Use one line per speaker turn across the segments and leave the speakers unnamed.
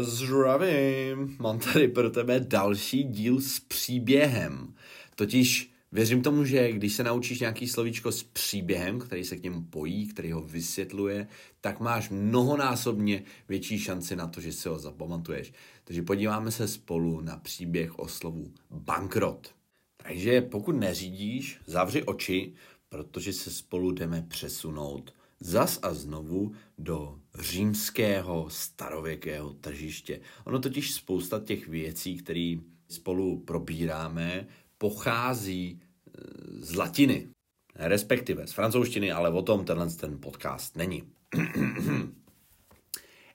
Zdravím, mám tady pro tebe další díl s příběhem. Totiž věřím tomu, že když se naučíš nějaký slovíčko s příběhem, který se k němu pojí, který ho vysvětluje, tak máš mnohonásobně větší šanci na to, že si ho zapamatuješ. Takže podíváme se spolu na příběh o slovu bankrot. Takže pokud neřídíš, zavři oči, protože se spolu jdeme přesunout zas a znovu do římského starověkého tržiště. Ono totiž spousta těch věcí, které spolu probíráme, pochází e, z latiny, respektive z francouzštiny, ale o tom tenhle ten podcast není.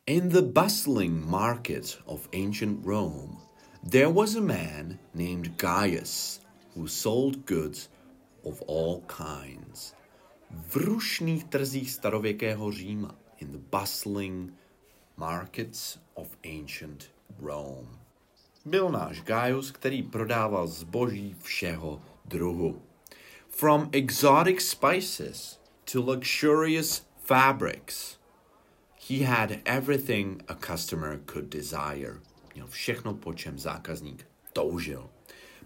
In the bustling market of ancient Rome, there was a man named Gaius who sold goods of all kinds. V rušných trzích starověkého Říma, in the bustling markets of ancient Rome. Byl náš Gaius, který prodával zboží všeho druhu. From exotic spices to luxurious fabrics, he had everything a customer could desire. Měl všechno, po čem zákazník toužil.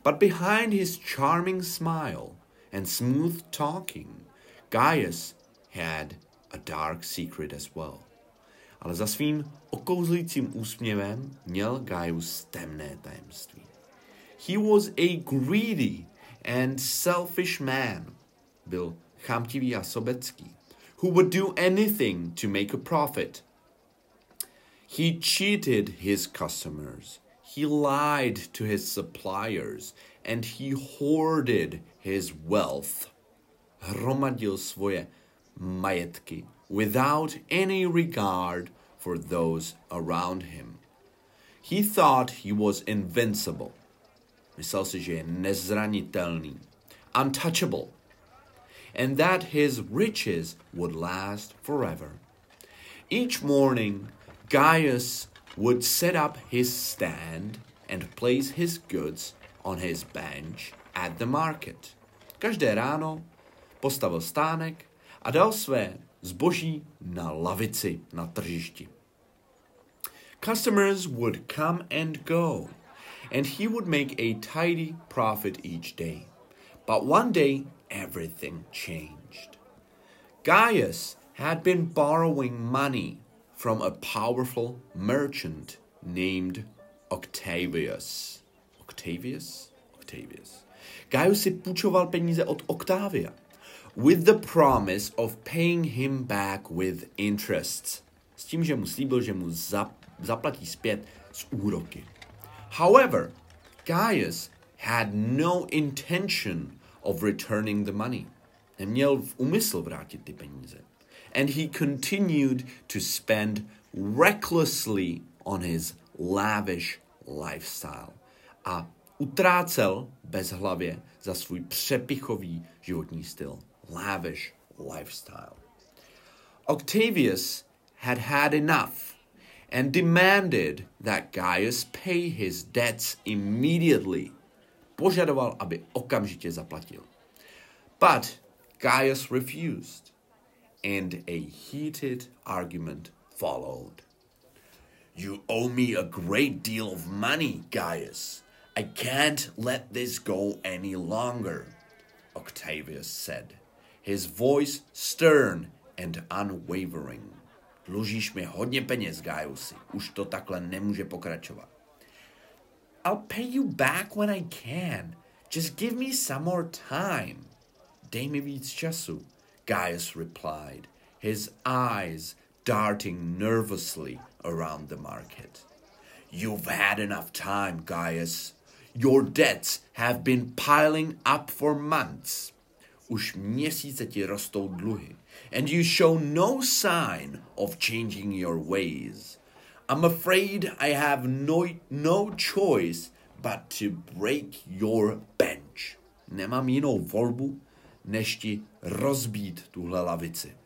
But behind his charming smile and smooth talking, Gaius had a dark secret as well. Ale za svým okouzlujícím úsměvem měl Gaius temné tajemství. He was a greedy and selfish man. Byl chamtivý a sobecký. Who would do anything to make a profit. He cheated his customers. He lied to his suppliers and he hoarded his wealth. Hromadil svoje majetky without any regard for those around him. He thought he was invincible. Myslel si, že je nezranitelný, untouchable, and that his riches would last forever. Each morning, Gaius would set up his stand and place his goods on his bench at the market. Každé ráno postavil stánek a dal své zboží na lavici na tržišti. Customers would come and go, and he would make a tidy profit each day. But one day, everything changed. Gaius had been borrowing money from a powerful merchant named Octavius. Octavius? Octavius. Gaius si půjčoval peníze od Octavia with the promise of paying him back with interest. S tím, že mu slíbil, že mu zap, zaplatí zpět z úroky. However, Gaius had no intention of returning the money. Neměl v úmysl vrátit ty peníze. And he continued to spend recklessly on his lavish lifestyle. A utrácel bezhlavě za svůj přepichový životní styl. Lavish lifestyle. Octavius had had enough and demanded that Gaius pay his debts immediately. Požadoval, aby okamžitě zaplatil. But Gaius refused, and a heated argument followed. You owe me a great deal of money, Gaius. I can't let this go any longer, Octavius said, his voice stern and unwavering. Dlužíš mi hodně peněz, Gaiusi. Už to takhle nemůže pokračovat. I'll pay you back when I can. Just give me some more time. Dej mi víc času, Gaius replied, his eyes darting nervously around the market. You've had enough time, Gaius. Your debts have been piling up for months. Už měsíce ti rostou dluhy. And you show no sign of changing your ways. I'm afraid I have no, no choice but to break your bench. Nemám jinou volbu, než ti rozbít tuhle lavici.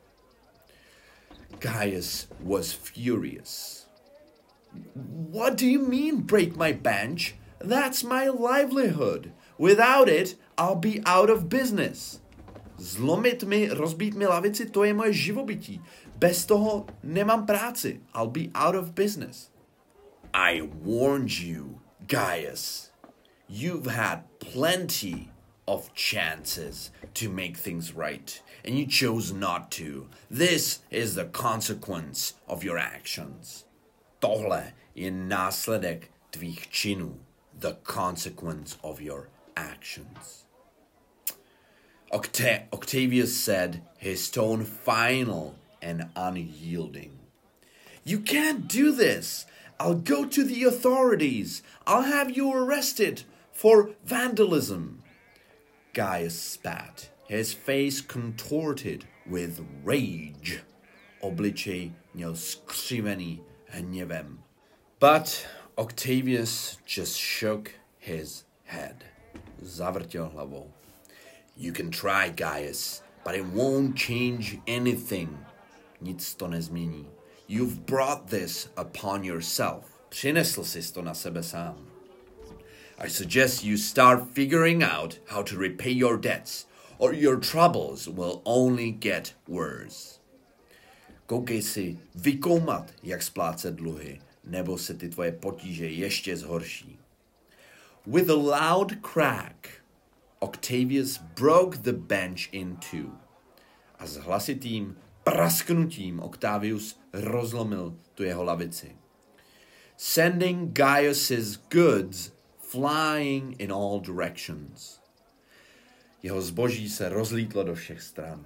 Gaius was furious. What do you mean, break my bench? That's my livelihood. Without it, I'll be out of business. Zlomit mi, rozbít mi lavici, to je moje živobytí. Bez toho nemám práci. I'll be out of business. I warned you, Gaius. You've had plenty of chances to make things right, and you chose not to. This is the consequence of your actions. Tohle je následek tvých činů. The consequence of your actions. Octa- Octavius said, his tone final and unyielding. You can't do this. I'll go to the authorities. I'll have you arrested for vandalism. Gaius spat, his face contorted with rage. Obličej měl skřivený hněvem. But Octavius just shook his head. You can try, Gaius, but it won't change anything. Nic to nezmění. You've brought this upon yourself. Přinesl jsi to na sebe sám. I suggest you start figuring out how to repay your debts, or your troubles will only get worse. Koukej si vykoumat, jak splácet dluhy, nebo se ty tvoje potíže ještě zhorší. With a loud crack, Octavius broke the bench in two. A s hlasitým prasknutím Octavius rozlomil tu jeho lavici. Sending Gaius's goods flying in all directions. Jeho zboží se rozlítlo do všech stran.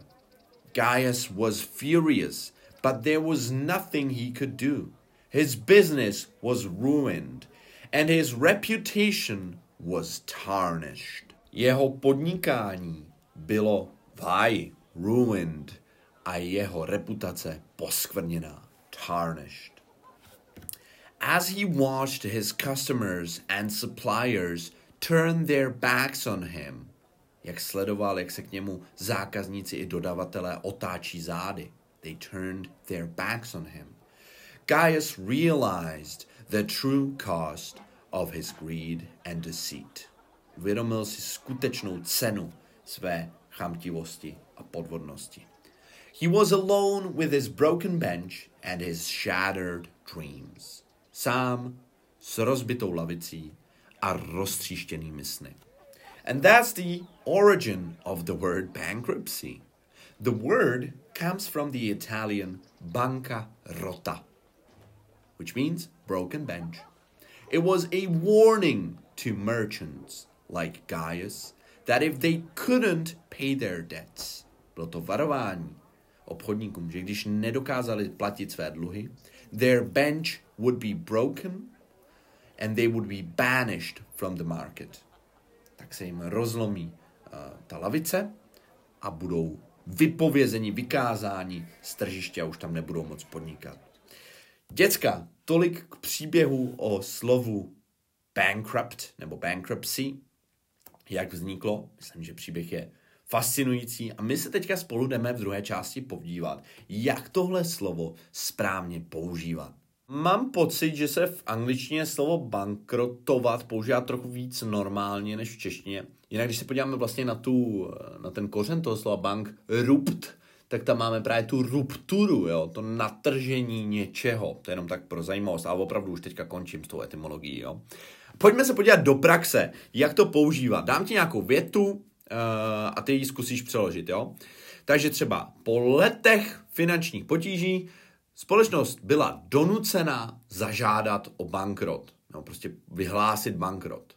Gaius was furious, but there was nothing he could do. His business was ruined, and his reputation was tarnished. Jeho podnikání bylo v háji, ruined, a jeho reputace poskvrněná, tarnished. As he watched his customers and suppliers turn their backs on him, jak sledoval, jak se k němu zákazníci i dodavatelé otáčí zády, they turned their backs on him. Gaius realized the true cost of his greed and deceit. Uvědomil si skutečnou cenu své chamtivosti a podvodnosti. He was alone with his broken bench and his shattered dreams. Sám s rozbitou lavicí a roztříštěnými sny. And that's the origin of the word bankruptcy. The word comes from the Italian banca rota, which means broken bench. It was a warning to merchants like Gaius that if they couldn't pay their debts, bylo to varování obchodníkům, že když nedokázali platit své dluhy, their bench would be broken and they would be banished from the market. Tak se jim rozlomí uh, ta lavice a budou vypovězeni, vykázáni z tržiště a už tam nebudou moc podnikat. Děcka, tolik k příběhu o slovu bankrupt nebo bankruptcy, jak vzniklo. Myslím, že příběh je fascinující a my se teďka spolu jdeme v druhé části podívat, jak tohle slovo správně používat. Mám pocit, že se v angličtině slovo bankrotovat používá trochu víc normálně než v češtině. Jinak, když se podíváme vlastně na, tu, na ten kořen toho slova bank, rupt, tak tam máme právě tu rupturu, jo, to natržení něčeho. To je jenom tak pro zajímavost, ale opravdu už teďka končím s tou etymologií. Jo. Pojďme se podívat do praxe, jak to používat. Dám ti nějakou větu, Eh, a ty ji zkusíš přeložit, jo? Takže třeba po letech finančních potíží společnost byla donucena zažádat o bankrot. No, prostě vyhlásit bankrot.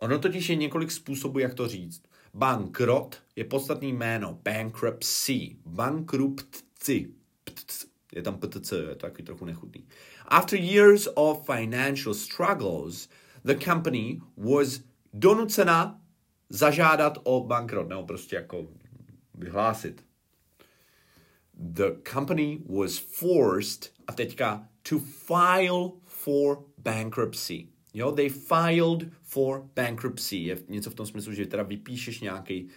Ono totiž je několik způsobů, jak to říct. Bankrot je podstatný jméno. Bankruptcy. Bankruptci. Je tam PTC, je to taky trochu nechutný. After years of financial struggles, the company was donucena zažádat o bankrot, nebo prostě jako vyhlásit. The company was forced, a teďka, to file for bankruptcy. Jo, they filed for bankruptcy. Je něco v tom smyslu, že teda vypíšeš nějaký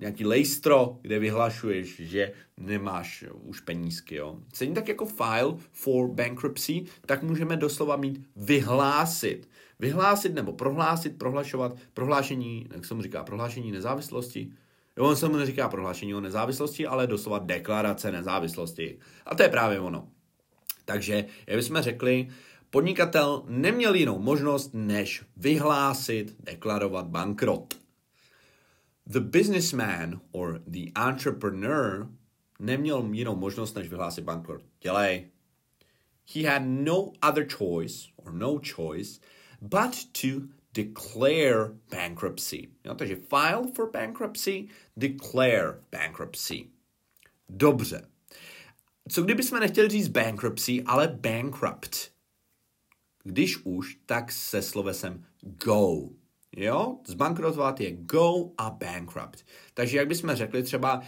nějaký lejstro, kde vyhlašuješ, že nemáš už penízky. Jo. Stejně tak jako file for bankruptcy, tak můžeme doslova mít vyhlásit. Vyhlásit nebo prohlásit, prohlašovat, prohlášení, jak se mu říká, prohlášení nezávislosti. Jo, on se mu neříká prohlášení o nezávislosti, ale doslova deklarace nezávislosti. A to je právě ono. Takže, jak bychom řekli, podnikatel neměl jinou možnost, než vyhlásit, deklarovat bankrot. The businessman or the entrepreneur neměl jinou možnost, než vyhlásit bankrot. Dělej. He had no other choice, or no choice, but to declare bankruptcy. Jo, takže file for bankruptcy, declare bankruptcy. Dobře. Co kdyby jsme nechtěli říct bankruptcy, ale bankrupt? Když už, tak se slovesem go. Jo, zbankrotovat je go a bankrupt. Takže jak bychom řekli třeba, uh,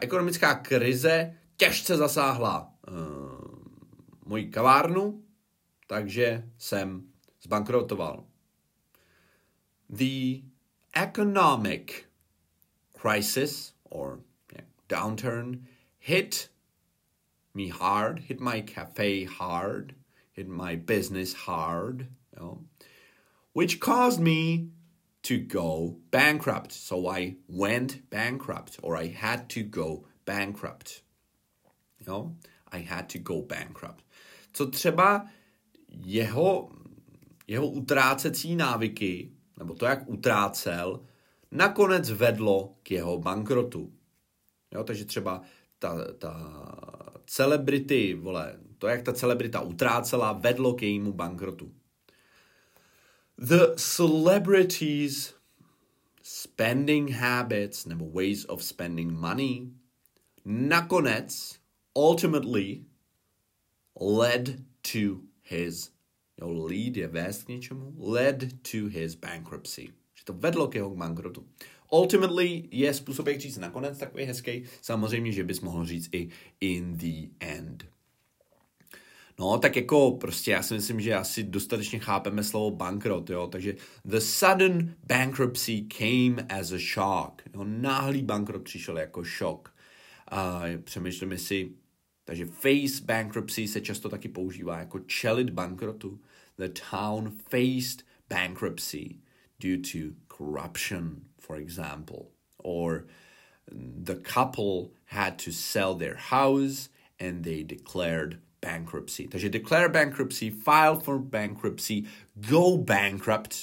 ekonomická krize těžce zasáhla uh, moji kavárnu, takže jsem zbankrotoval. The economic crisis or downturn hit me hard, hit my cafe hard, hit my business hard, know, which caused me to go bankrupt. So I went bankrupt, or I had to go bankrupt. You know, I had to go bankrupt. Co třeba jeho, jeho utrácecí návyky, nebo to, jak utrácel, nakonec vedlo k jeho bankrotu. Jo, takže třeba ta, ta celebrity, vole, to, jak ta celebrita utrácela, vedlo k jejímu bankrotu. The celebrities spending habits nebo ways of spending money nakonec ultimately led to his jo, lead je vést k něčemu, led to his bankruptcy. Že to vedlo k jeho bankrotu. Ultimately je způsob, jak říct nakonec takový hezký. Samozřejmě, že bys mohl říct i in the end. No, tak jako prostě já si myslím, že asi dostatečně chápeme slovo bankrot, jo, takže the sudden bankruptcy came as a shock. Jo, náhlý bankrot přišel jako šok. A přemýšlíme si, takže face bankruptcy se často taky používá jako čelit bankrotu. The town faced bankruptcy due to corruption, for example. Or the couple had to sell their house and they declared bankruptcy. Takže declare bankruptcy, file for bankruptcy, go bankrupt.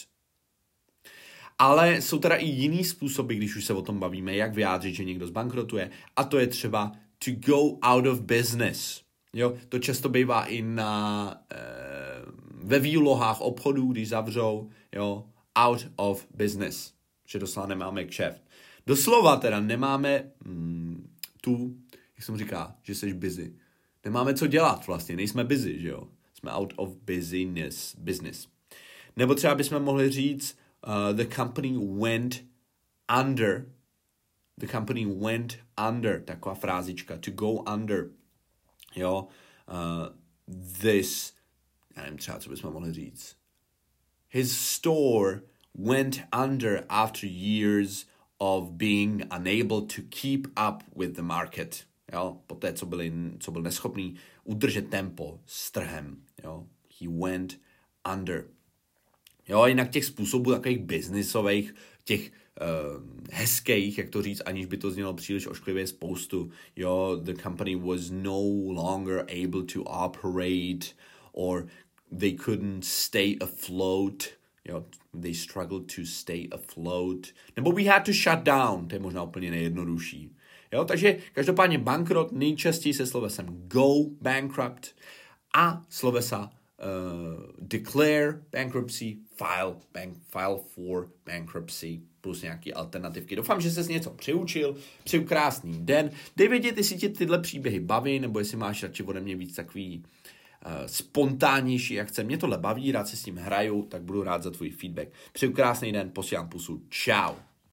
Ale jsou teda i jiný způsoby, když už se o tom bavíme, jak vyjádřit, že někdo zbankrotuje. A to je třeba to go out of business. Jo, to často bývá i na, e, ve výlohách obchodů, když zavřou, jo, out of business. Že doslova nemáme kšeft. Doslova teda nemáme mm, tu, jak jsem říká, že jsi busy nemáme co dělat vlastně, nejsme busy, že jo? Jsme out of busyness, business. Nebo třeba bychom mohli říct, uh, the company went under, the company went under, taková frázička, to go under, jo? Uh, this, já nevím třeba, co bychom mohli říct. His store went under after years of being unable to keep up with the market jo, po té, co, byli, co byl neschopný udržet tempo s trhem, jo, he went under. Jo, jinak těch způsobů takových biznisových, těch uh, hezkých, jak to říct, aniž by to znělo příliš ošklivě, spoustu. Jo, the company was no longer able to operate or they couldn't stay afloat. Jo, they struggled to stay afloat. Nebo we had to shut down, to je možná úplně nejjednodušší. Jo, takže každopádně bankrot nejčastěji se slovesem go bankrupt a slovesa uh, declare bankruptcy, file, bank, file for bankruptcy plus nějaké alternativky. Doufám, že jsi něco přiučil. Přeju krásný den. Dej vědět, jestli tě tyhle příběhy baví, nebo jestli máš radši ode mě víc takový uh, spontánnější akce. Mě tohle baví, rád se s tím hraju, tak budu rád za tvůj feedback. Přeju krásný den, posílám pusu. Ciao.